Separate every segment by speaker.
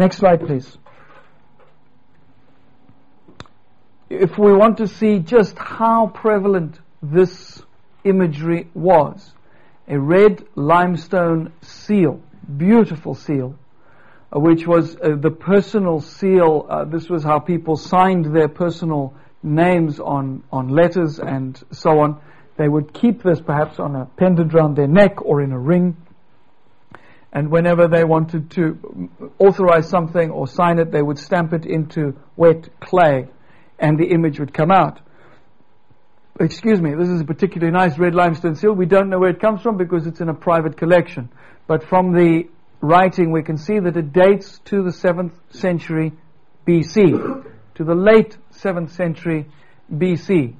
Speaker 1: Next slide, please. If we want to see just how prevalent this imagery was, a red limestone seal, beautiful seal, uh, which was uh, the personal seal. Uh, this was how people signed their personal names on, on letters and so on. They would keep this perhaps on a pendant around their neck or in a ring. And whenever they wanted to authorize something or sign it, they would stamp it into wet clay and the image would come out. Excuse me, this is a particularly nice red limestone seal. We don't know where it comes from because it's in a private collection. But from the writing, we can see that it dates to the 7th century BC, to the late 7th century BC.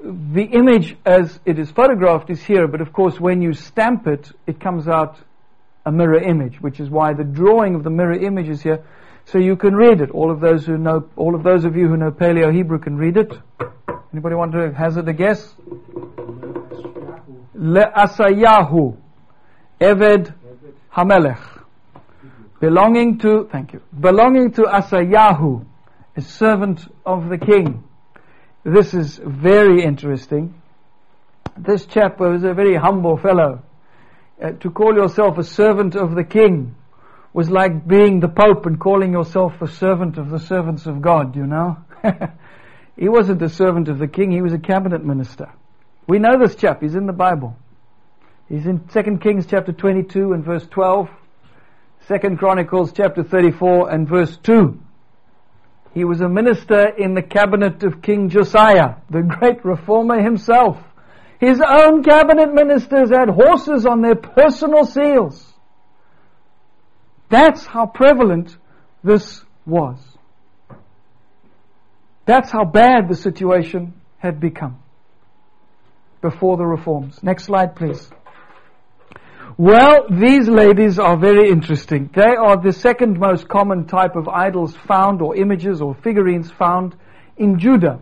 Speaker 1: The image as it is photographed is here, but of course when you stamp it, it comes out a mirror image, which is why the drawing of the mirror image is here, so you can read it. All of those who know, all of those of you who know Paleo Hebrew can read it. Anybody want to hazard a guess? Le Asayahu, Eved Hamelech, belonging to, thank you, belonging to Asayahu, a servant of the king. This is very interesting. This chap was a very humble fellow. Uh, to call yourself a servant of the king was like being the Pope and calling yourself a servant of the servants of God, you know? he wasn't a servant of the king, he was a cabinet minister. We know this chap, he's in the Bible. He's in 2 Kings chapter 22 and verse 12, 2 Chronicles chapter 34 and verse 2. He was a minister in the cabinet of King Josiah, the great reformer himself. His own cabinet ministers had horses on their personal seals. That's how prevalent this was. That's how bad the situation had become before the reforms. Next slide, please. Well, these ladies are very interesting. They are the second most common type of idols found, or images or figurines found in Judah.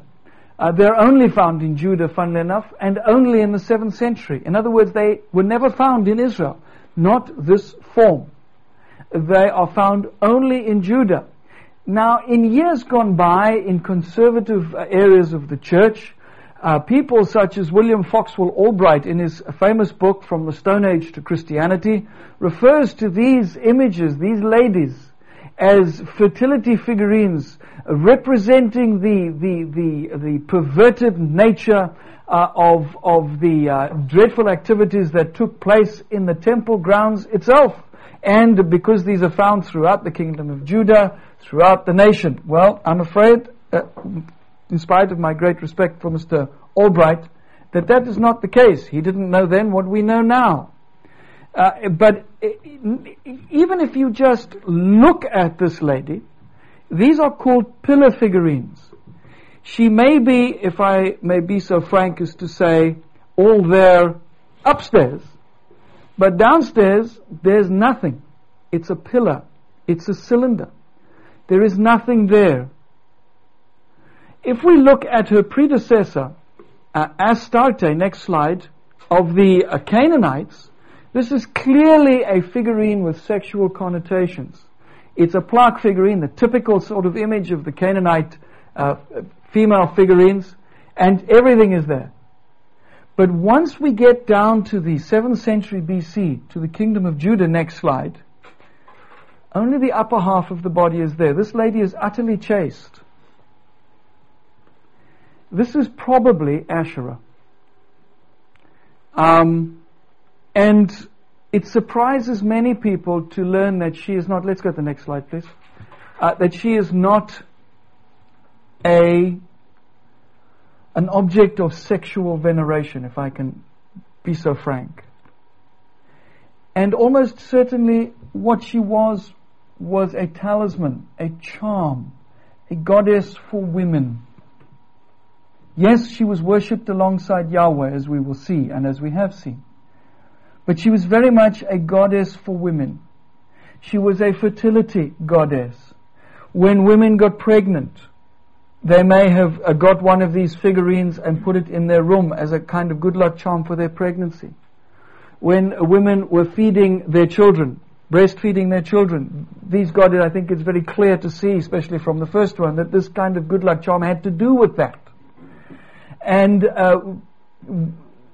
Speaker 1: Uh, they're only found in Judah, funnily enough, and only in the 7th century. In other words, they were never found in Israel. Not this form. They are found only in Judah. Now, in years gone by, in conservative areas of the church, uh, people such as William Foxwell Albright, in his famous book From the Stone Age to Christianity, refers to these images, these ladies, as fertility figurines representing the, the, the, the perverted nature uh, of, of the uh, dreadful activities that took place in the temple grounds itself. And because these are found throughout the kingdom of Judah, throughout the nation. Well, I'm afraid uh, in spite of my great respect for Mr. Albright, that that is not the case. He didn't know then what we know now. Uh, but even if you just look at this lady, these are called pillar figurines. She may be, if I may be so frank as to say, all there upstairs, but downstairs there's nothing. It's a pillar. It's a cylinder. There is nothing there. If we look at her predecessor, uh, Astarte, next slide, of the uh, Canaanites, this is clearly a figurine with sexual connotations. It's a plaque figurine, the typical sort of image of the Canaanite uh, female figurines, and everything is there. But once we get down to the 7th century BC, to the kingdom of Judah, next slide, only the upper half of the body is there. This lady is utterly chaste. This is probably Asherah. Um, and it surprises many people to learn that she is not, let's go to the next slide please, uh, that she is not a, an object of sexual veneration, if I can be so frank. And almost certainly what she was, was a talisman, a charm, a goddess for women. Yes, she was worshipped alongside Yahweh, as we will see and as we have seen. But she was very much a goddess for women. She was a fertility goddess. When women got pregnant, they may have uh, got one of these figurines and put it in their room as a kind of good luck charm for their pregnancy. When women were feeding their children, breastfeeding their children. These goddesses, I think it's very clear to see, especially from the first one, that this kind of good luck charm had to do with that. And uh,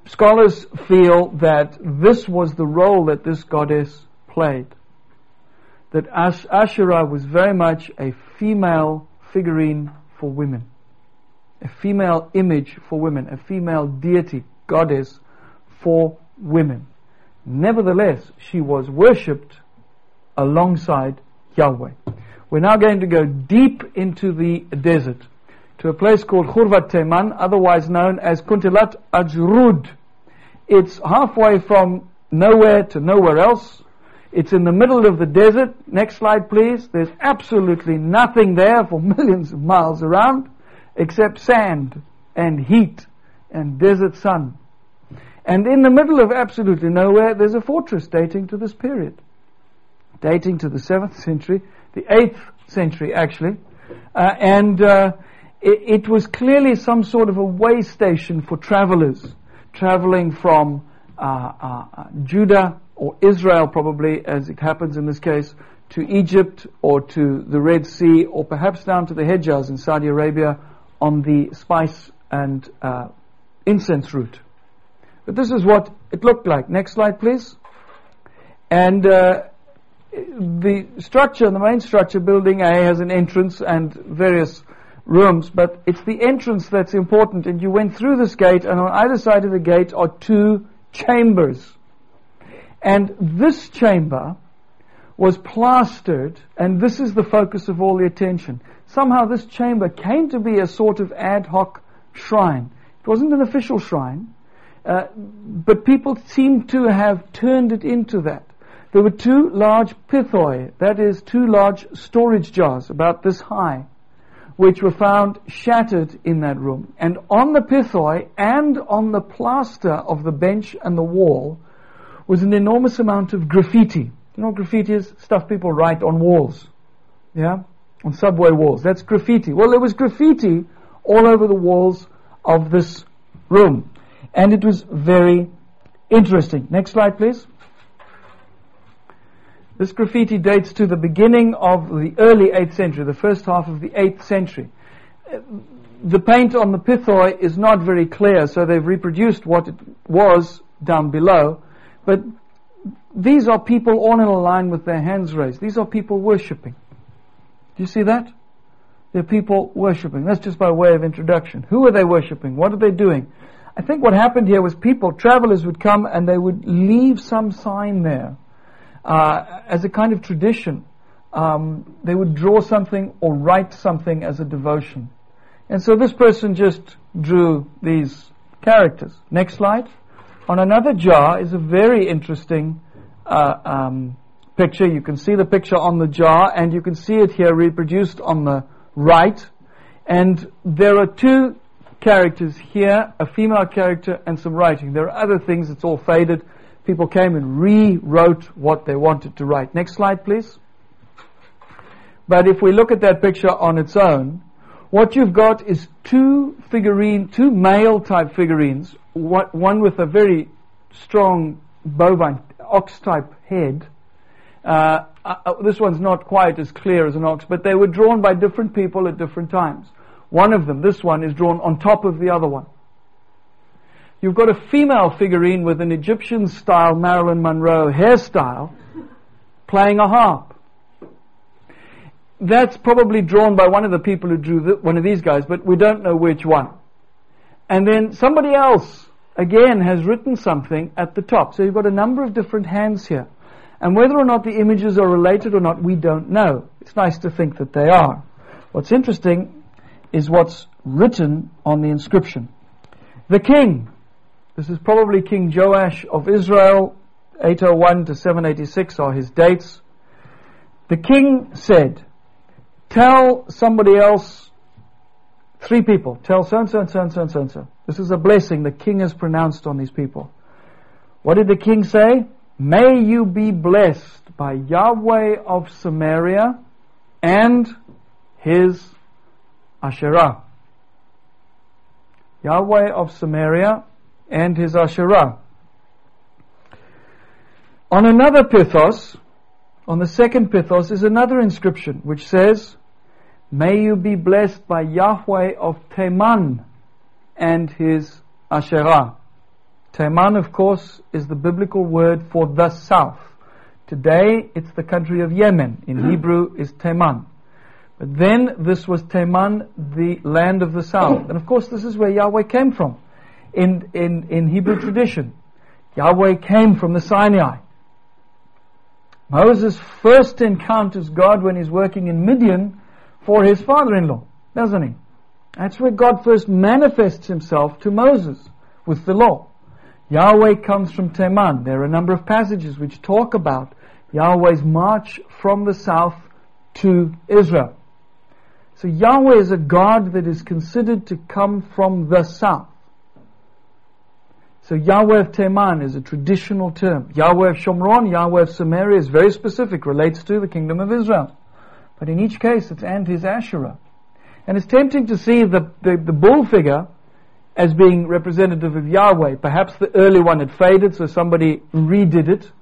Speaker 1: scholars feel that this was the role that this goddess played. That Ash- Asherah was very much a female figurine for women, a female image for women, a female deity, goddess for women. Nevertheless, she was worshipped alongside Yahweh. We're now going to go deep into the desert to a place called Khurvat Teman, otherwise known as Kuntillet Ajrud. It's halfway from nowhere to nowhere else. It's in the middle of the desert. Next slide, please. There's absolutely nothing there for millions of miles around except sand and heat and desert sun. And in the middle of absolutely nowhere, there's a fortress dating to this period. Dating to the 7th century, the 8th century actually. Uh, and uh, it, it, was clearly some sort of a way station for travelers traveling from uh, uh, Judah or Israel, probably, as it happens in this case, to Egypt or to the Red Sea or perhaps down to the Hejaz in Saudi Arabia on the spice and uh, incense route. But this is what it looked like. Next slide, please. And uh, the structure, the main structure, building A, has an entrance and various rooms, but it's the entrance that's important. And you went through this gate, and on either side of the gate are two chambers. And this chamber was plastered, and this is the focus of all the attention. Somehow this chamber came to be a sort of ad hoc shrine. It wasn't an official shrine, uh, but people seem to have turned it into that. There were two large pithoi, that is, two large storage jars about this high which were found shattered in that room. And on the pithoi and on the plaster of the bench and the wall was an enormous amount of graffiti. You know graffiti is? Stuff people write on walls. Yeah? On subway walls. That's graffiti. Well, there was graffiti all over the walls of this room. And it was very interesting. Next slide, please. This graffiti dates to the beginning of the early 8th century, the first half of the 8th century. The paint on the pithoi is not very clear, so they've reproduced what it was down below. But these are people all in a line with their hands raised. These are people worshipping. Do you see that? They're people worshipping. That's just by way of introduction. Who are they worshipping? What are they doing? I think what happened here was people, travelers would come and they would leave some sign there uh, as a kind of tradition. Um, they would draw something or write something as a devotion. And so this person just drew these characters. Next slide. On another jar is a very interesting uh, um, picture. You can see the picture on the jar, and you can see it here reproduced on the right. And there are two characters here, a female character and some writing. There are other things, it's all faded people came and rewrote what they wanted to write. Next slide, please. But if we look at that picture on its own, what you've got is two figurine, two male type figurines, one with a very strong bovine ox type head. Uh, uh, this one's not quite as clear as an ox, but they were drawn by different people at different times. One of them, this one, is drawn on top of the other one. You've got a female figurine with an Egyptian style Marilyn Monroe hairstyle playing a harp. That's probably drawn by one of the people who drew the, one of these guys, but we don't know which one. And then somebody else, again, has written something at the top. So you've got a number of different hands here. And whether or not the images are related or not, we don't know. It's nice to think that they are. What's interesting is what's written on the inscription. The king this is probably King Joash of Israel, 801 to 786 are his dates. The king said, Tell somebody else, three people, tell so and so and so and so and so and so. This is a blessing the king has pronounced on these people. What did the king say? May you be blessed by Yahweh of Samaria and his Asherah. Yahweh of Samaria and his Asherah. On another pithos, On the second pithos is another inscription which says, May you be blessed by Yahweh of Teman and his Asherah. Teman, of course, is the biblical word for the south. Today, it's the country of Yemen. In mm-hmm. Hebrew, is Teman. But then, this was Teman, the land of the south. And of course, this is where Yahweh came from. In, in, in Hebrew tradition, Yahweh came from the Sinai. Moses first encounters God when he's working in Midian for his father-in-law, doesn't he? That's where God first manifests himself to Moses with the law. Yahweh comes from Teman. There are a number of passages which talk about Yahweh's march from the south to Israel. So Yahweh is a God that is considered to come from the south. So Yahweh of Teman is a traditional term. Yahweh of Shomron, Yahweh of Samaria is very specific, relates to the kingdom of Israel. But in each case, it's and his Asherah. And it's tempting to see the, the, the bull figure as being representative of Yahweh. Perhaps the early one had faded, so somebody redid it.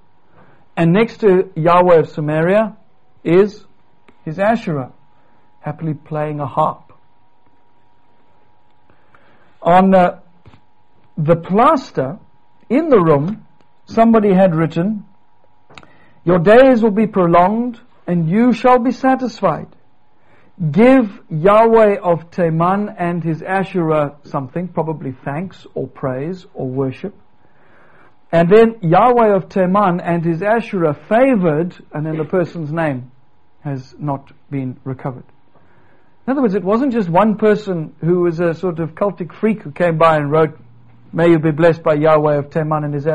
Speaker 1: And next to Yahweh of Samaria is his Asherah, happily playing a harp. On uh, the plaster in the room, somebody had written, Your days will be prolonged and you shall be satisfied. Give Yahweh of Teman and his Asherah something, probably thanks or praise or worship. And then Yahweh of Teman and his Asherah favored, and then the person's name has not been recovered. In other words, it wasn't just one person who was a sort of cultic freak who came by and wrote May you be blessed by Yahweh of Teman and his.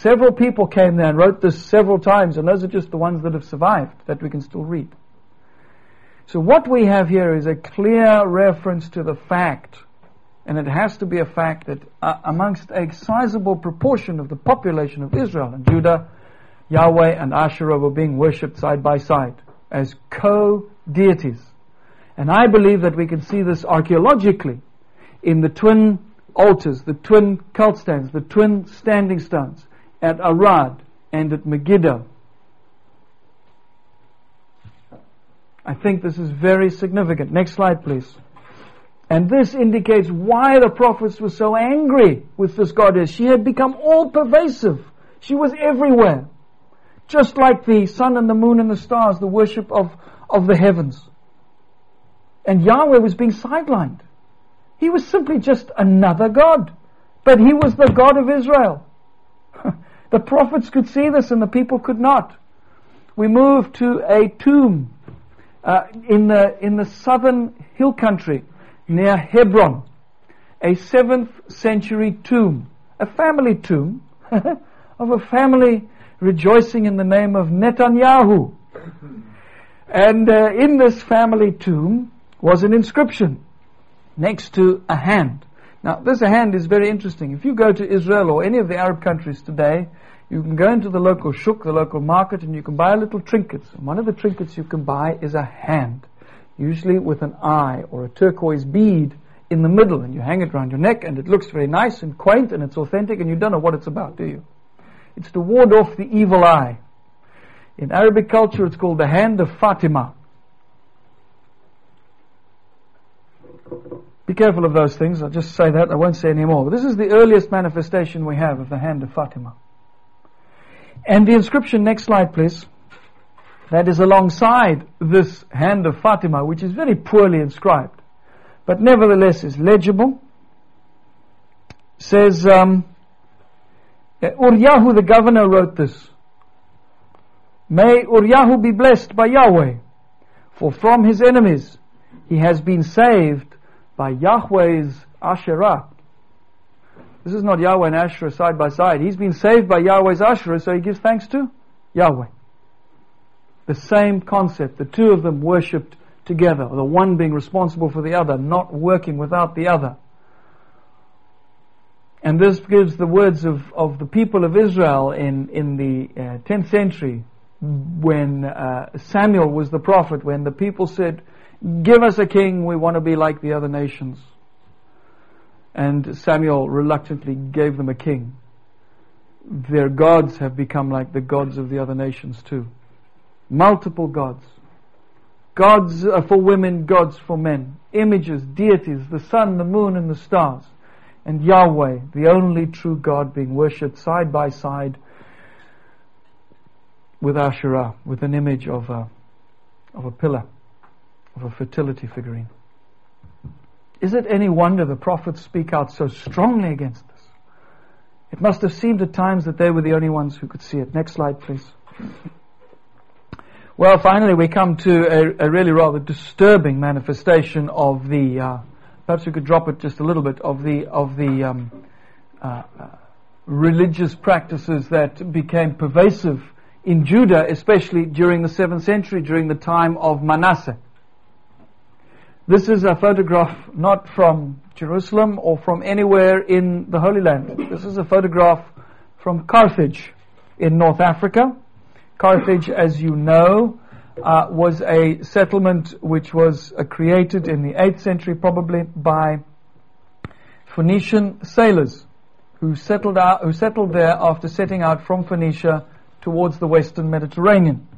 Speaker 1: Several people came there and wrote this several times, and those are just the ones that have survived that we can still read. So what we have here is a clear reference to the fact, and it has to be a fact that uh, amongst a sizable proportion of the population of Israel and Judah, Yahweh and Asherah were being worshipped side by side as co-deities. And I believe that we can see this archaeologically in the twin altars, the twin cult stands, the twin standing stones at Arad and at Megiddo. I think this is very significant. Next slide, please. And this indicates why the prophets were so angry with this goddess. She had become all pervasive. She was everywhere. Just like the sun and the moon and the stars, the worship of, of the heavens. And Yahweh was being sidelined. He was simply just another God. But he was the God of Israel. the prophets could see this and the people could not. We move to a tomb uh, in the in the southern hill country near Hebron, a seventh century tomb, a family tomb of a family rejoicing in the name of Netanyahu. and uh, in this family tomb was an inscription next to a hand. Now, this hand is very interesting. If you go to Israel or any of the Arab countries today, you can go into the local shuk, the local market, and you can buy little trinkets. And one of the trinkets you can buy is a hand, usually with an eye or a turquoise bead in the middle, and you hang it around your neck, and it looks very nice and quaint, and it's authentic, and you don't know what it's about, do you? It's to ward off the evil eye. In Arabic culture, it's called the hand of Fatima. Be careful of those things. I'll just say that. I won't say any more. This is the earliest manifestation we have of the hand of Fatima. And the inscription, next slide please, that is alongside this hand of Fatima, which is very poorly inscribed, but nevertheless is legible, says, um, Uryahu the governor wrote this. May Uryahu be blessed by Yahweh, for from his enemies he has been saved by Yahweh's Asherah. This is not Yahweh and Asherah side by side. He's been saved by Yahweh's Asherah, so he gives thanks to Yahweh. The same concept. The two of them worshipped together, the one being responsible for the other, not working without the other. And this gives the words of, of the people of Israel in, in the uh, 10th century when uh, Samuel was the prophet, when the people said, Give us a king, we want to be like the other nations. And Samuel reluctantly gave them a king. Their gods have become like the gods of the other nations too. multiple gods. Gods for women, gods for men. Images, deities, the sun, the moon, and the stars. And Yahweh, the only true God, being worshipped side by side with Asherah, with an image of a, of a pillar, of a fertility figurine. Is it any wonder the prophets speak out so strongly against this? It must have seemed at times that they were the only ones who could see it. Next slide, please. Well, finally, we come to a, a really rather disturbing manifestation of the. Uh, perhaps we could drop it just a little bit of the of the um, uh, uh, religious practices that became pervasive in Judah, especially during the seventh century, during the time of Manasseh. This is a photograph not from Jerusalem or from anywhere in the Holy Land. This is a photograph from Carthage in North Africa. Carthage, as you know, uh, was a settlement which was uh, created in the 8th century probably by Phoenician sailors who settled, out, who settled there after setting out from Phoenicia towards the western Mediterranean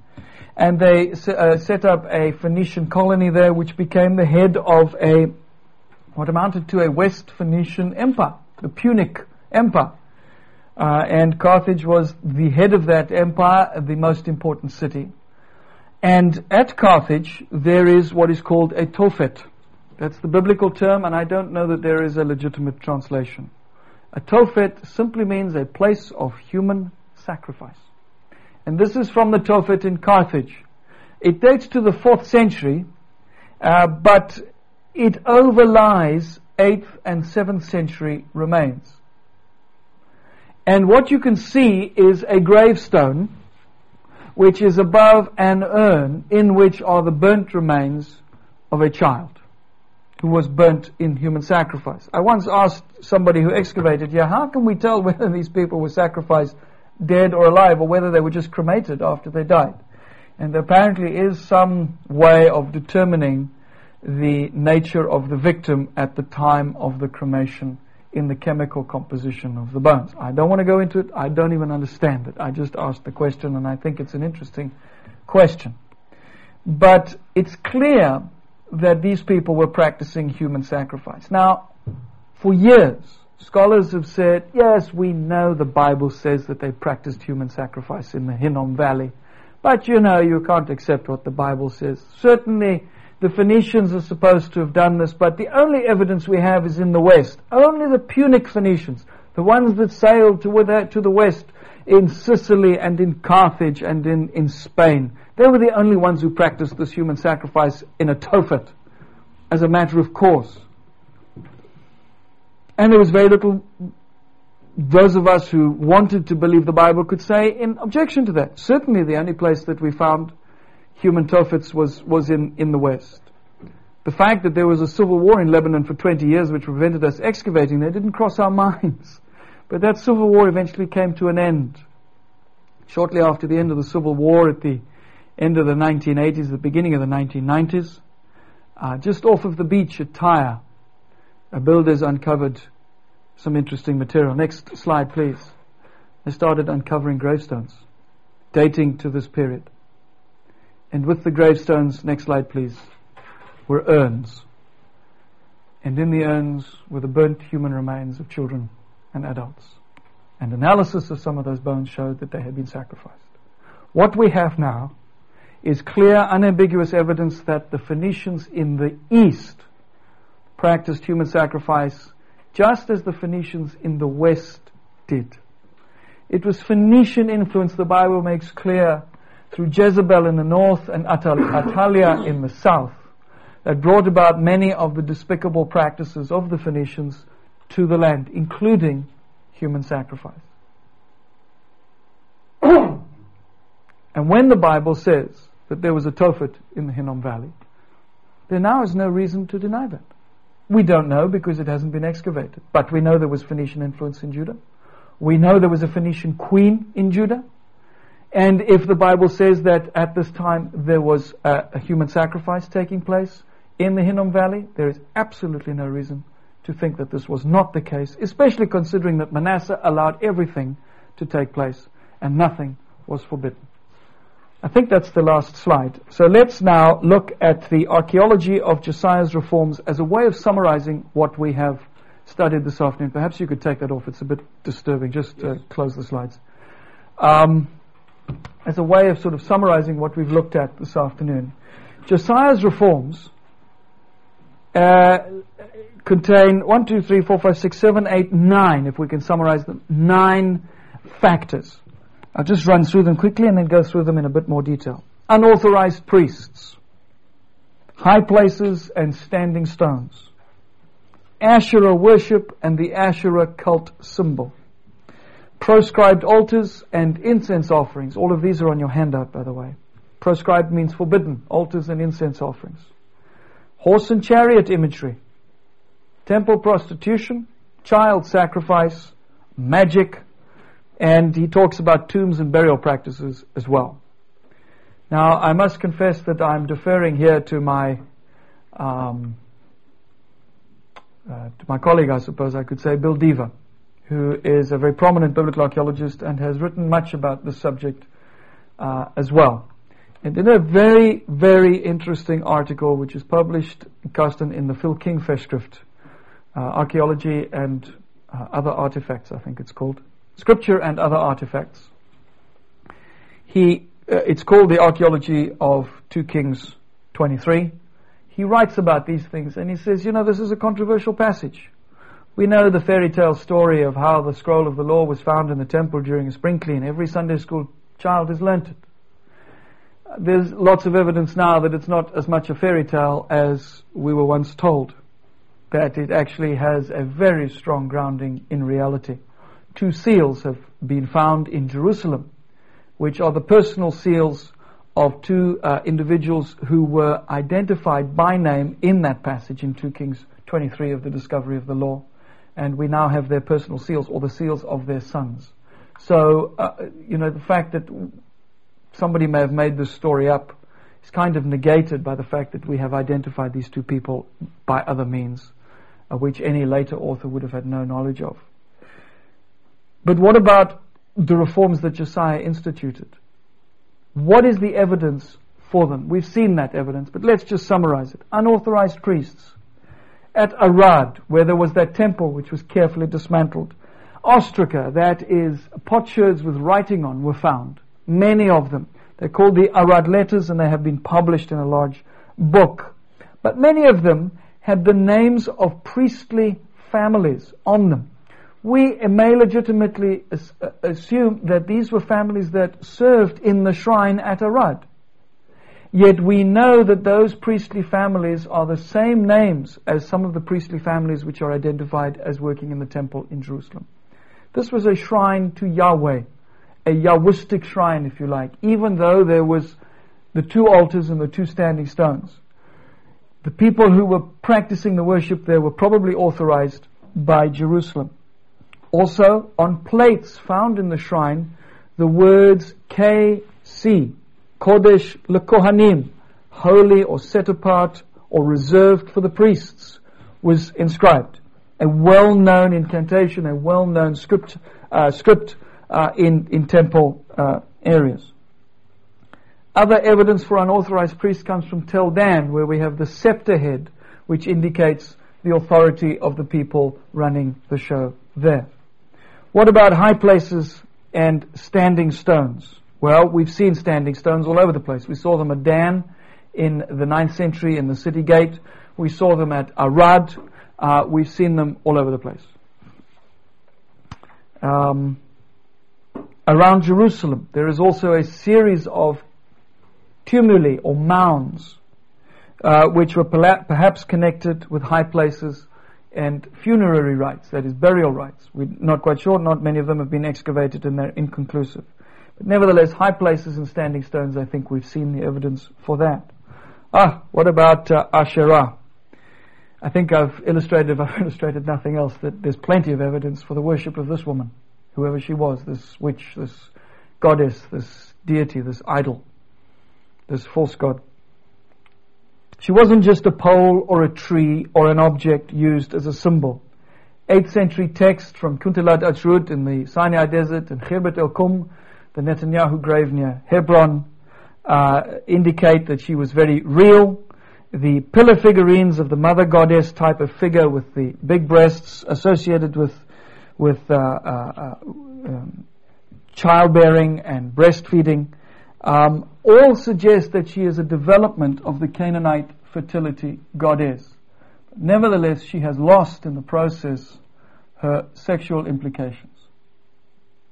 Speaker 1: and they uh, set up a Phoenician colony there, which became the head of a what amounted to a West Phoenician empire, the Punic Empire. Uh, and Carthage was the head of that empire, the most important city. And at Carthage, there is what is called a Tophet. That's the biblical term, and I don't know that there is a legitimate translation. A Tophet simply means a place of human sacrifice. And this is from the Tophet in Carthage. It dates to the 4th century, uh, but it overlies 8th and 7th century remains. And what you can see is a gravestone which is above an urn in which are the burnt remains of a child who was burnt in human sacrifice. I once asked somebody who excavated here, how can we tell whether these people were sacrificed dead or alive, or whether they were just cremated after they died. And there apparently is some way of determining the nature of the victim at the time of the cremation in the chemical composition of the bones. I don't want to go into it. I don't even understand it. I just asked the question and I think it's an interesting question. But it's clear that these people were practicing human sacrifice. Now, for years, Scholars have said, yes, we know the Bible says that they practiced human sacrifice in the Hinnom Valley. But you know, you can't accept what the Bible says. Certainly, the Phoenicians are supposed to have done this, but the only evidence we have is in the west. Only the Punic Phoenicians, the ones that sailed to, uh, to the west in Sicily and in Carthage and in, in Spain, they were the only ones who practiced this human sacrifice in a tophet as a matter of course. And there was very little those of us who wanted to believe the Bible could say in objection to that. Certainly the only place that we found human tophets was, was in, in the West. The fact that there was a civil war in Lebanon for 20 years which prevented us excavating there didn't cross our minds. But that civil war eventually came to an end. Shortly after the end of the civil war at the end of the 1980s, the beginning of the 1990s, uh, just off of the beach at Tyre, builders uncovered some interesting material. Next slide, please. They started uncovering gravestones dating to this period. And with the gravestones, next slide, please, were urns. And in the urns were the burnt human remains of children and adults. And analysis of some of those bones showed that they had been sacrificed. What we have now is clear, unambiguous evidence that the Phoenicians in the east practiced human sacrifice just as the Phoenicians in the west did. It was Phoenician influence, the Bible makes clear, through Jezebel in the north and Athaliah in the south, that brought about many of the despicable practices of the Phoenicians to the land, including human sacrifice. and when the Bible says that there was a Tophet in the Hinnom Valley, there now is no reason to deny that. We don't know because it hasn't been excavated. But we know there was Phoenician influence in Judah. We know there was a Phoenician queen in Judah. And if the Bible says that at this time there was a, a human sacrifice taking place in the Hinnom Valley, there is absolutely no reason to think that this was not the case, especially considering that Manasseh allowed everything to take place and nothing was forbidden. I think that's the last slide. So let's now look at the archaeology of Josiah's reforms as a way of summarizing what we have studied this afternoon. Perhaps you could take that off. It's a bit disturbing. Just uh, close the slides. Um, as a way of sort of summarizing what we've looked at this afternoon. Josiah's reforms uh, contain one, two, three, four, five, six, seven, eight, nine, if we can summarize them, nine factors. I'll just run through them quickly and then go through them in a bit more detail. Unauthorized priests, high places and standing stones, Asherah worship and the Asherah cult symbol, proscribed altars and incense offerings. All of these are on your handout, by the way. Proscribed means forbidden, altars and incense offerings. Horse and chariot imagery, temple prostitution, child sacrifice, magic, and he talks about tombs and burial practices as well. Now, I must confess that I'm deferring here to my um, uh, to my colleague, I suppose I could say, Bill Dever, who is a very prominent biblical archaeologist and has written much about this subject uh, as well. And in a very, very interesting article which is published in Carsten in the Phil King Festschrift, uh, Archaeology and uh, Other Artifacts, I think it's called. Scripture and Other Artifacts. He, uh, it's called the Archaeology of 2 Kings 23. He writes about these things and he says, you know, this is a controversial passage. We know the fairy tale story of how the scroll of the law was found in the temple during a spring clean. Every Sunday school child has learnt it. There's lots of evidence now that it's not as much a fairy tale as we were once told. That it actually has a very strong grounding in reality two seals have been found in Jerusalem, which are the personal seals of two uh, individuals who were identified by name in that passage in 2 Kings 23 of the discovery of the law. And we now have their personal seals or the seals of their sons. So, uh, you know, the fact that somebody may have made this story up is kind of negated by the fact that we have identified these two people by other means, uh, which any later author would have had no knowledge of. But what about the reforms that Josiah instituted? What is the evidence for them? We've seen that evidence, but let's just summarize it. Unauthorized priests. At Arad, where there was that temple which was carefully dismantled. Ostraca, that is potsherds with writing on, were found. Many of them. They're called the Arad letters and they have been published in a large book. But many of them had the names of priestly families on them we may legitimately uh, assume that these were families that served in the shrine at Arad. Yet we know that those priestly families are the same names as some of the priestly families which are identified as working in the temple in Jerusalem. This was a shrine to Yahweh, a Yahwistic shrine, if you like, even though there was the two altars and the two standing stones. The people who were practicing the worship there were probably authorized by Jerusalem. Also, on plates found in the shrine, the words KC, Kodesh Lekohanim, holy or set apart or reserved for the priests, was inscribed. A well-known incantation, a well-known script, uh, script uh, in, in temple uh, areas. Other evidence for unauthorized priests comes from Tel Dan, where we have the scepter head, which indicates the authority of the people running the show there. What about high places and standing stones? Well, we've seen standing stones all over the place. We saw them at Dan in the 9th century in the city gate. We saw them at Arad. Uh, we've seen them all over the place. Um, around Jerusalem, there is also a series of tumuli or mounds, uh, which were perhaps connected with high places and funerary rites, that is, burial rites. We're not quite sure, not many of them have been excavated and they're inconclusive. But nevertheless, high places and standing stones, I think we've seen the evidence for that. Ah, what about uh, Asherah? I think I've illustrated, if I've illustrated nothing else, that there's plenty of evidence for the worship of this woman, whoever she was, this witch, this goddess, this deity, this idol, this false god. She wasn't just a pole or a tree or an object used as a symbol. 8th century text from Kuntillet Ajrud in the Sinai desert and Khirbet el Kum, the Netanyahu grave near Hebron, uh, indicate that she was very real. The pillar figurines of the mother goddess type of figure with the big breasts associated with with uh, uh, uh um, childbearing and breastfeeding um, all suggest that she is a development of the Canaanite fertility goddess. Nevertheless, she has lost in the process her sexual implications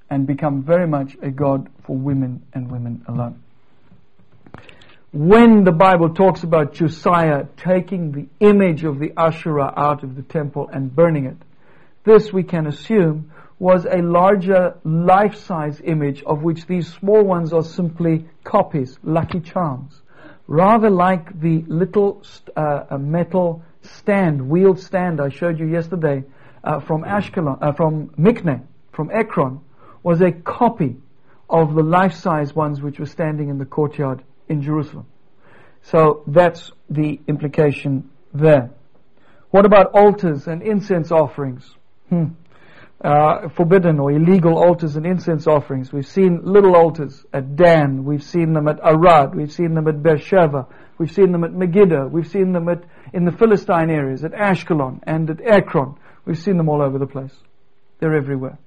Speaker 1: and become very much a god for women and women alone. When the Bible talks about Josiah taking the image of the Asherah out of the temple and burning it, this we can assume was a larger life-size image of which these small ones are simply copies, lucky charms. Rather like the little uh, metal stand, wheeled stand I showed you yesterday uh, from Ashkelon, uh, from Mikne, from Ekron, was a copy of the life-size ones which were standing in the courtyard in Jerusalem. So that's the implication there. What about altars and incense offerings? Hmm. Uh, forbidden or illegal altars and incense offerings. We've seen little altars at Dan. We've seen them at Arad. We've seen them at Beersheba. We've seen them at Megiddo. We've seen them at, in the Philistine areas, at Ashkelon and at Ekron. We've seen them all over the place. They're everywhere.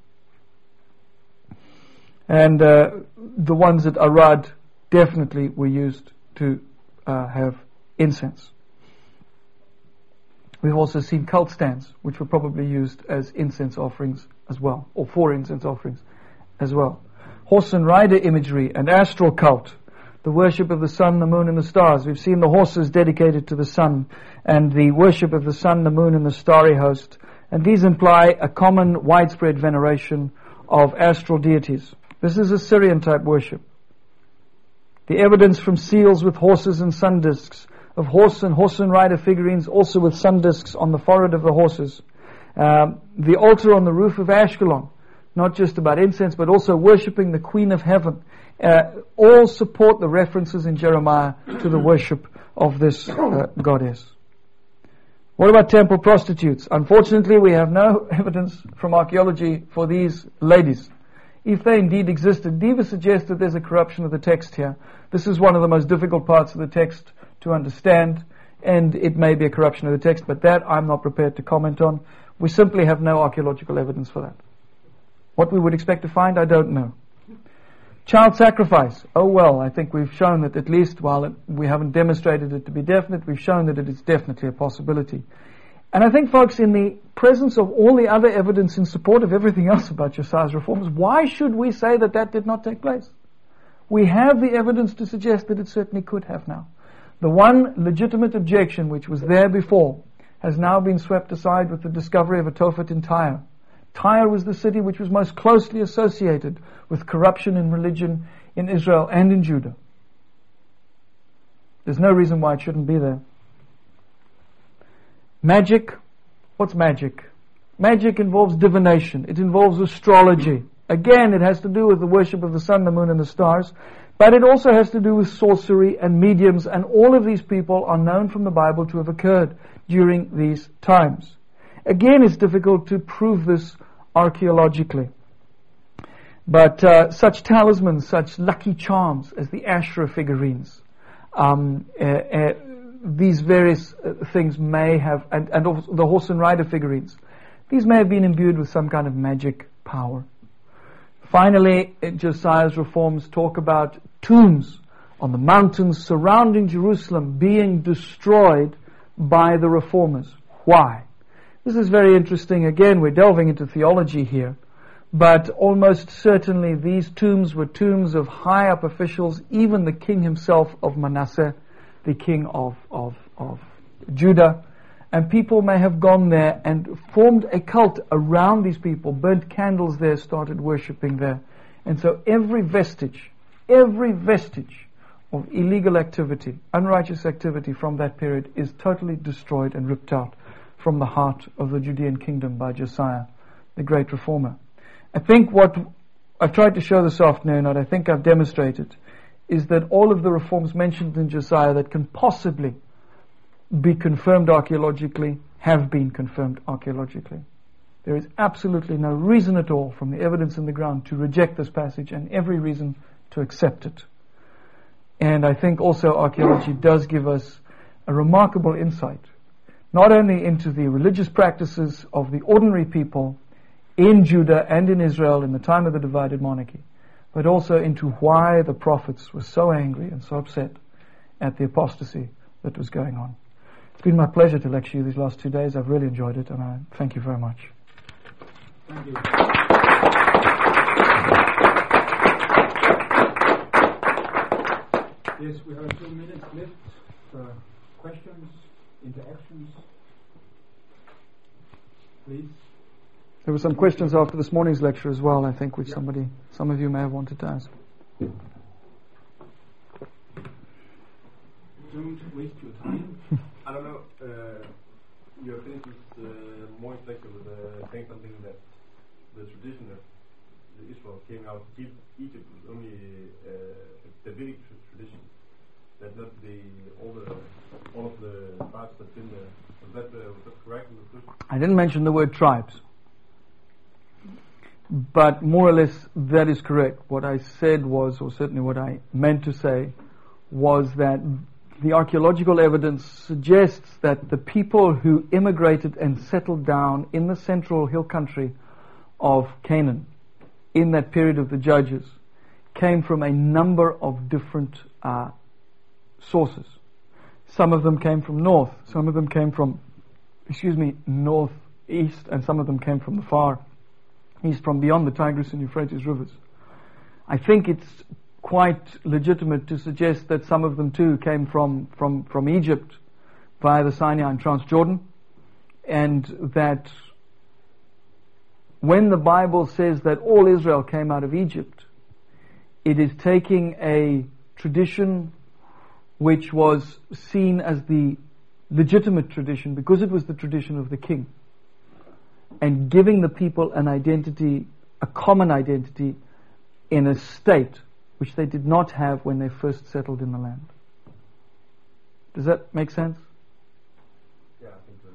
Speaker 1: And uh, the ones at Arad definitely were used to uh, have incense. We've also seen cult stands, which were probably used as incense offerings as well, or for incense offerings as well. Horse and rider imagery and astral cult, the worship of the sun, the moon, and the stars. We've seen the horses dedicated to the sun, and the worship of the sun, the moon, and the starry host. And these imply a common, widespread veneration of astral deities. This is Assyrian type worship. The evidence from seals with horses and sun discs, of horse and horse and rider figurines, also with sun discs on the forehead of the horses. Um, the altar on the roof of Ashkelon, not just about incense, but also worshipping the Queen of Heaven. Uh, all support the references in Jeremiah to the worship of this uh, goddess. What about temple prostitutes? Unfortunately, we have no evidence from archaeology for these ladies if they indeed existed. Dever suggests that there's a corruption of the text here. This is one of the most difficult parts of the text to understand, and it may be a corruption of the text, but that I'm not prepared to comment on. We simply have no archaeological evidence for that. What we would expect to find, I don't know. Child sacrifice. Oh well, I think we've shown that at least, while it, we haven't demonstrated it to be definite, we've shown that it is definitely a possibility. And I think, folks, in the presence of all the other evidence in support of everything else about Josiah's reforms, why should we say that that did not take place? We have the evidence to suggest that it certainly could have now. The one legitimate objection which was there before has now been swept aside with the discovery of a Tophet in Tyre. Tyre was the city which was most closely associated with corruption in religion in Israel and in Judah. There's no reason why it shouldn't be there. Magic, what's magic? Magic involves divination. It involves astrology. Again, it has to do with the worship of the sun, the moon, and the stars. But it also has to do with sorcery and mediums, and all of these people are known from the Bible to have occurred during these times. Again, it's difficult to prove this archaeologically. But uh, such talismans, such lucky charms as the Asherah figurines, um, uh, uh, these various uh, things may have, and, and the horse and rider figurines, these may have been imbued with some kind of magic power. Finally, Josiah's reforms talk about tombs on the mountains surrounding Jerusalem being destroyed by the reformers. Why? This is very interesting. Again, we're delving into theology here. But almost certainly these tombs were tombs of high up officials, even the king himself of Manasseh the king of, of, of Judah. And people may have gone there and formed a cult around these people, burnt candles there, started worshipping there. And so every vestige, every vestige of illegal activity, unrighteous activity from that period is totally destroyed and ripped out from the heart of the Judean kingdom by Josiah, the great reformer. I think what I've tried to show this afternoon, and I think I've demonstrated, is that all of the reforms mentioned in Josiah that can possibly be confirmed archaeologically have been confirmed archaeologically. There is absolutely no reason at all from the evidence in the ground to reject this passage and every reason to accept it. And I think also archaeology does give us a remarkable insight, not only into the religious practices of the ordinary people in Judah and in Israel in the time of the divided monarchy, but also into why the prophets were so angry and so upset at the apostasy that was going on. It's been my pleasure to lecture you these last two days. I've really enjoyed it, and I thank you very much. Thank you.
Speaker 2: Yes, we have a few minutes left for questions, interactions. Please.
Speaker 1: There were some questions after this morning's lecture as well, I think, which yeah. somebody, some of you may have wanted to ask.
Speaker 2: Don't waste your time. I don't know. Uh, your finished with uh, more with uh, saying something that the tradition of Israel came out of Egypt was only uh, a Davidic tradition. That not the all the all of the parts that's in there. Was that, uh, was that correct?
Speaker 1: I didn't mention the word tribes. But more or less, that is correct. What I said was, or certainly what I meant to say, was that the archaeological evidence suggests that the people who immigrated and settled down in the central hill country of Canaan in that period of the Judges came from a number of different uh, sources. Some of them came from north, some of them came from, excuse me, northeast, and some of them came from the far east, from beyond the Tigris and Euphrates rivers. I think it's quite legitimate to suggest that some of them too came from, from, from Egypt via the Sinai and Transjordan, and that when the Bible says that all Israel came out of Egypt, it is taking a tradition which was seen as the legitimate tradition because it was the tradition of the king and giving the people an identity, a common identity in a state which they did not have when they first settled in the land. Does that make sense?
Speaker 2: Yeah, I think so.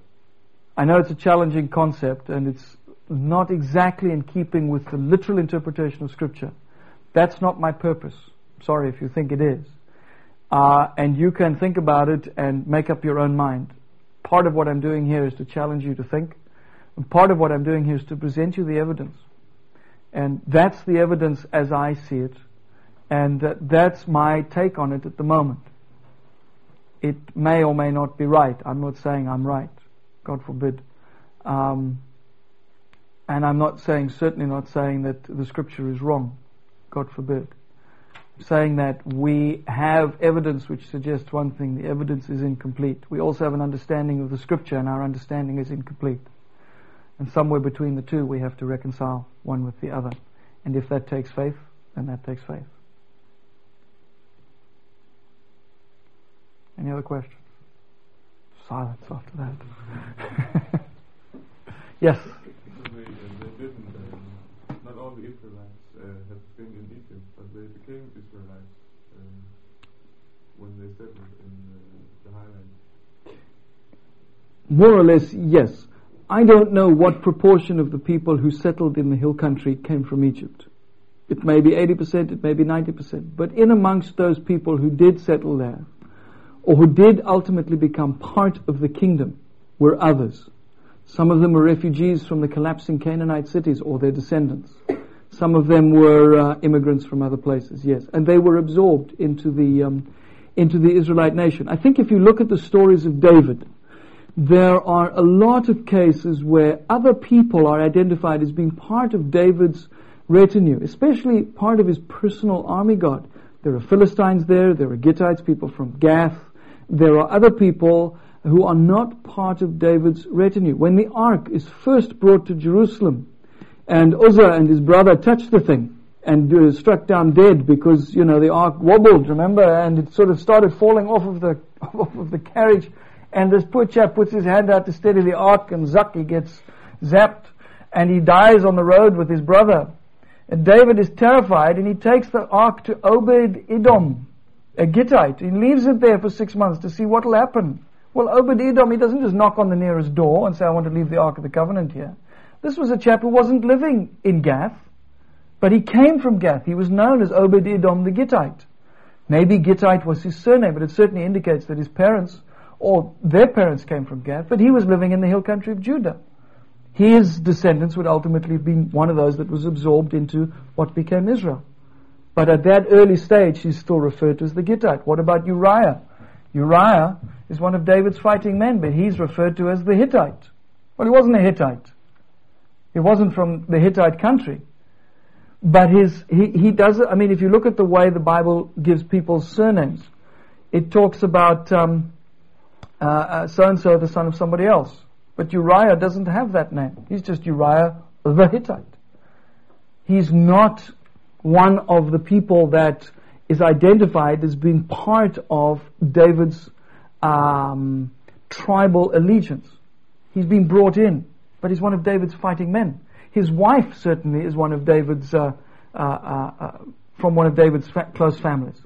Speaker 1: I know it's a challenging concept and it's not exactly in keeping with the literal interpretation of Scripture. That's not my purpose. Sorry if you think it is. Uh, and you can think about it and make up your own mind. Part of what I'm doing here is to challenge you to think. And part of what I'm doing here is to present you the evidence. And that's the evidence as I see it. And uh, that's my take on it at the moment. It may or may not be right. I'm not saying I'm right. God forbid. Um, and I'm not saying, certainly not saying that the scripture is wrong. God forbid. Saying that we have evidence which suggests one thing. The evidence is incomplete. We also have an understanding of the scripture and our understanding is incomplete. And somewhere between the two, we have to reconcile one with the other. And if that takes faith, then that takes faith. Any other questions? Silence after that. yes.
Speaker 3: not all the Israelites uh, have been in Egypt, but they became Israelites um, when they settled in uh, the highlands.
Speaker 1: More or less, yes. I don't know what proportion of the people who settled in the hill country came from Egypt. It may be 80%, it may be 90%. But in amongst those people who did settle there, or who did ultimately become part of the kingdom, were others. Some of them were refugees from the collapsing Canaanite cities or their descendants. Some of them were uh, immigrants from other places, yes. And they were absorbed into the, um, into the Israelite nation. I think if you look at the stories of David, there are a lot of cases where other people are identified as being part of David's retinue, especially part of his personal army guard. There are Philistines there, there are Gittites, people from Gath, there are other people who are not part of David's retinue. When the ark is first brought to Jerusalem, and Uzzah and his brother touched the thing, and uh, struck down dead because, you know, the ark wobbled, remember, and it sort of started falling off of the, off of the carriage, and this poor chap puts his hand out to steady the ark, and zuck, he gets zapped, and he dies on the road with his brother. And David is terrified, and he takes the ark to Obed Edom, a Gittite. He leaves it there for six months to see what will happen. Well, Obed Edom, he doesn't just knock on the nearest door and say, I want to leave the Ark of the Covenant here. This was a chap who wasn't living in Gath, but he came from Gath. He was known as Obed Edom the Gittite. Maybe Gittite was his surname, but it certainly indicates that his parents or their parents came from Gath, but he was living in the hill country of Judah. His descendants would ultimately be one of those that was absorbed into what became Israel. But at that early stage, he's still referred to as the Gittite. What about Uriah? Uriah is one of David's fighting men, but he's referred to as the Hittite. Well, he wasn't a Hittite. He wasn't from the Hittite country. But his, he, he does, I mean, if you look at the way the Bible gives people's surnames, it talks about um, uh, so and so, the son of somebody else. But Uriah doesn't have that name. He's just Uriah the Hittite. He's not one of the people that is identified as being part of David's um, tribal allegiance. He's been brought in, but he's one of David's fighting men. His wife certainly is one of David's, uh, uh, uh, uh from one of David's fa- close families.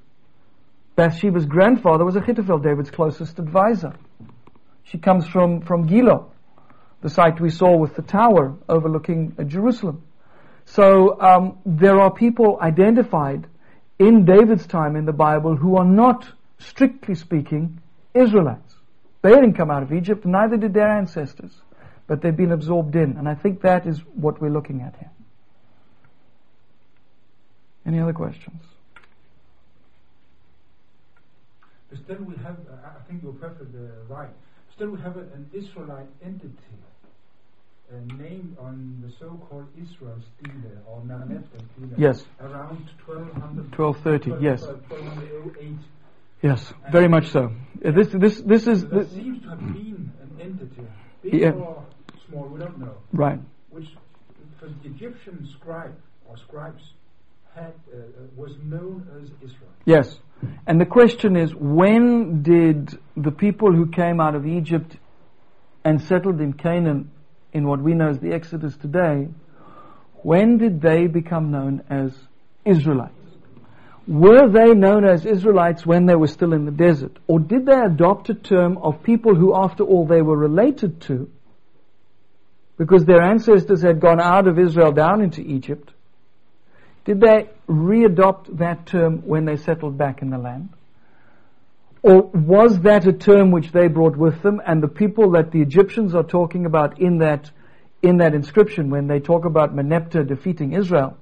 Speaker 1: Bathsheba's grandfather was Ahithophel, David's closest advisor. She comes from, from Gilo, the site we saw with the tower overlooking uh, Jerusalem. So um, there are people identified in David's time in the Bible who are not, strictly speaking, Israelites. They didn't come out of Egypt, neither did their ancestors, but they've been absorbed in. And I think that is what we're looking at here. Any other questions?
Speaker 4: Still, we have, uh, I think you're perfectly uh, right. Still, we have an Israelite entity uh, named on the so-called Israel stele or Mereneptah stele.
Speaker 1: Yes.
Speaker 4: Around 1200.
Speaker 1: 1230. 12, yes.
Speaker 4: 1208.
Speaker 1: Yes, and very much so. Uh, this, this, this is.
Speaker 4: There seems to have been an entity, big
Speaker 1: yeah.
Speaker 4: or small, we don't know.
Speaker 1: Right.
Speaker 4: Which, for the Egyptian scribe or scribes, had uh, was known as Israel.
Speaker 1: Yes. And the question is, when did the people who came out of Egypt and settled in Canaan, in what we know as the Exodus today, when did they become known as Israelites? Were they known as Israelites when they were still in the desert? Or did they adopt a term of people who, after all, they were related to, because their ancestors had gone out of Israel down into Egypt, did they readopt that term when they settled back in the land? Or was that a term which they brought with them and the people that the Egyptians are talking about in that, in that inscription when they talk about Merneptah defeating Israel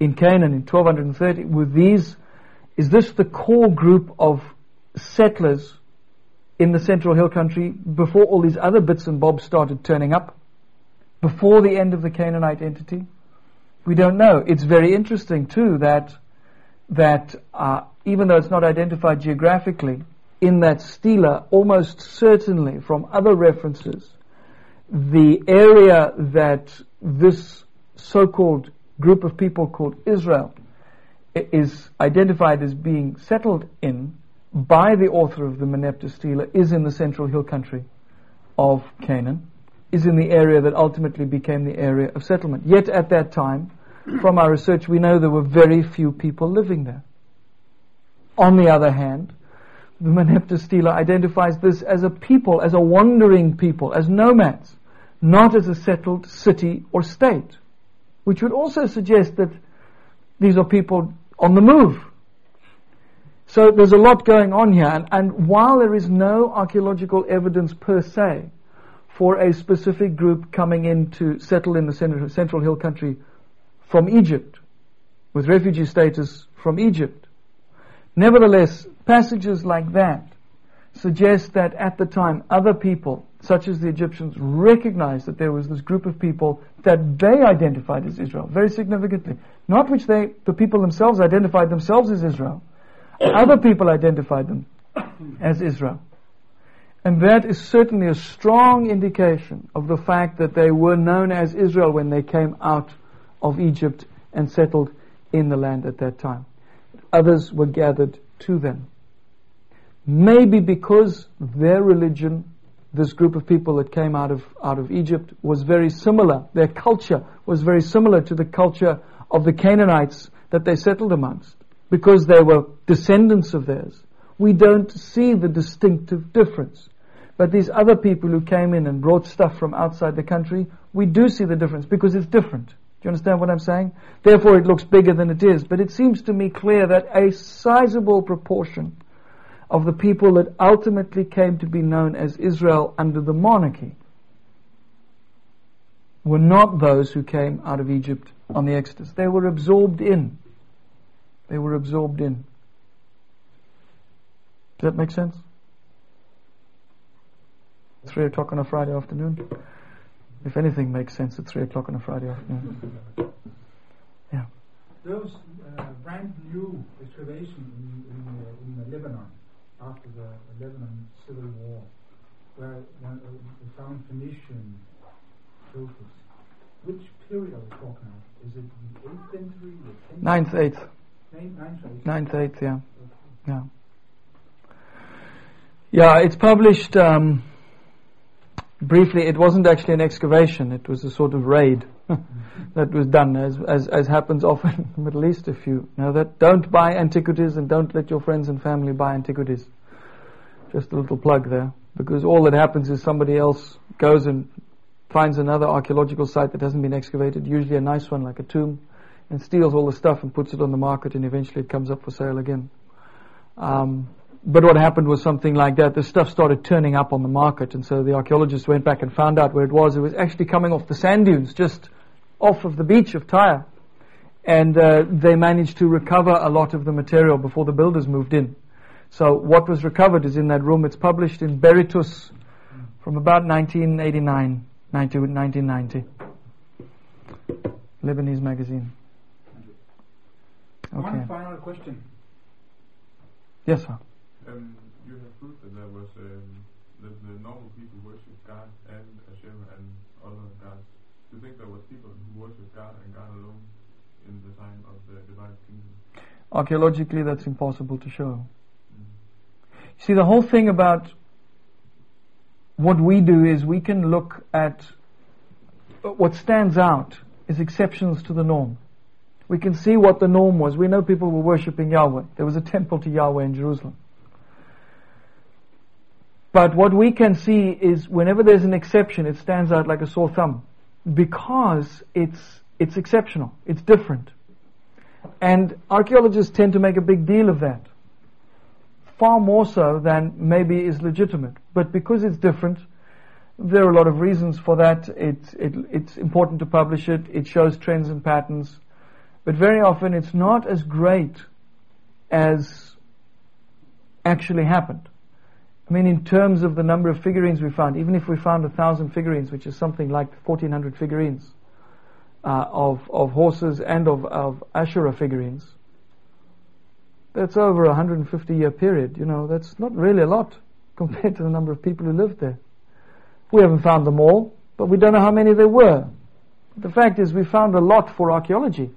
Speaker 1: in Canaan in 1230, were these, is this the core group of settlers in the Central Hill Country before all these other bits and bobs started turning up? Before the end of the Canaanite entity? We don't know. It's very interesting too that that uh, even though it's not identified geographically, in that stela, almost certainly from other references, the area that this so-called group of people called Israel is identified as being settled in by the author of the Merneptah stela is in the central hill country of Canaan is in the area that ultimately became the area of settlement. Yet at that time, from our research, we know there were very few people living there. On the other hand, the Merneptah stela identifies this as a people, as a wandering people, as nomads, not as a settled city or state, which would also suggest that these are people on the move. So there's a lot going on here, and, and while there is no archaeological evidence per se for a specific group coming in to settle in the Central, Central Hill Country from Egypt, with refugee status from Egypt, nevertheless, passages like that suggest that at the time other people, such as the Egyptians, recognized that there was this group of people that they identified as Israel, very significantly. Not which they, the people themselves identified themselves as Israel. Other people identified them as Israel. And that is certainly a strong indication of the fact that they were known as Israel when they came out of Egypt and settled in the land at that time. Others were gathered to them. Maybe because their religion, this group of people that came out of, out of Egypt, was very similar, their culture was very similar to the culture of the Canaanites that they settled amongst, because they were descendants of theirs. We don't see the distinctive difference. But these other people who came in and brought stuff from outside the country, we do see the difference because it's different. You understand what I'm saying? Therefore, it looks bigger than it is. But it seems to me clear that a sizable proportion of the people that ultimately came to be known as Israel under the monarchy were not those who came out of Egypt on the Exodus. They were absorbed in. They were absorbed in. Does that make sense? Three o'clock on a Friday afternoon? If anything makes sense at 3 o'clock on a Friday afternoon. Yeah.
Speaker 4: Those uh, brand new excavations in, in, uh, in Lebanon after the Lebanon civil war, where uh, we found Phoenician trophies. Which period are we talking about? Is it the 8th century? The 10th?
Speaker 1: 9th, 8th.
Speaker 4: 9th,
Speaker 1: 9th, 8th, yeah. Yeah. Yeah, it's published. Um, briefly, it wasn't actually an excavation, it was a sort of raid that was done, as, as, as happens often in the Middle East. If you know that, don't buy antiquities and don't let your friends and family buy antiquities. Just a little plug there. Because all that happens is somebody else goes and finds another archaeological site that hasn't been excavated, usually a nice one like a tomb, and steals all the stuff and puts it on the market, and eventually it comes up for sale again. Um, but what happened was something like that. The stuff started turning up on the market, and so the archaeologists went back and found out where it was. It was actually coming off the sand dunes, just off of the beach of Tyre. And uh, they managed to recover a lot of the material before the builders moved in. So what was recovered is in that room. It's published in Berytus from about 1989, 1990. Lebanese magazine. Okay.
Speaker 4: One final question.
Speaker 1: Yes, sir.
Speaker 3: Um, you have proof that there was um, that the normal people worship God and Asherah and other gods. Do you think there was people who worship God and God alone in the time of the divided kingdom?
Speaker 1: Archaeologically, that's impossible to show. See, the whole thing about what we do is we can look at what stands out is exceptions to the norm. We can see what the norm was. We know people were worshipping Yahweh. There was a temple to Yahweh in Jerusalem. But what we can see is whenever there's an exception, it stands out like a sore thumb because it's, it's exceptional, it's different. And archaeologists tend to make a big deal of that. Far more so than maybe is legitimate. But because it's different, there are a lot of reasons for that. It, it, it's important to publish it. It shows trends and patterns. But very often it's not as great as actually happened. I mean, in terms of the number of figurines we found, even if we found a thousand figurines, which is something like 1400 figurines uh, of, of horses and of, of Asherah figurines, that's over a 150 year period. You know, that's not really a lot compared to the number of people who lived there. We haven't found them all, but we don't know how many there were. The fact is, we found a lot for archaeology.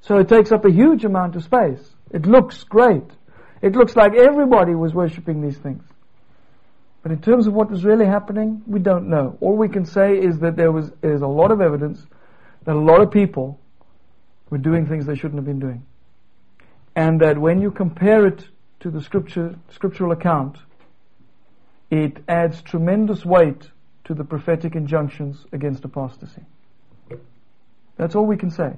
Speaker 1: So it takes up a huge amount of space. It looks great. It looks like everybody was worshipping these things. But in terms of what was really happening, we don't know. All we can say is that there was is a lot of evidence that a lot of people were doing things they shouldn't have been doing. And that when you compare it to the scripture, scriptural account, it adds tremendous weight to the prophetic injunctions against apostasy. That's all we can say.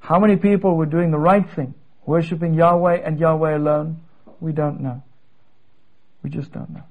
Speaker 1: How many people were doing the right thing, worshipping Yahweh and Yahweh alone, we don't know. We just don't know.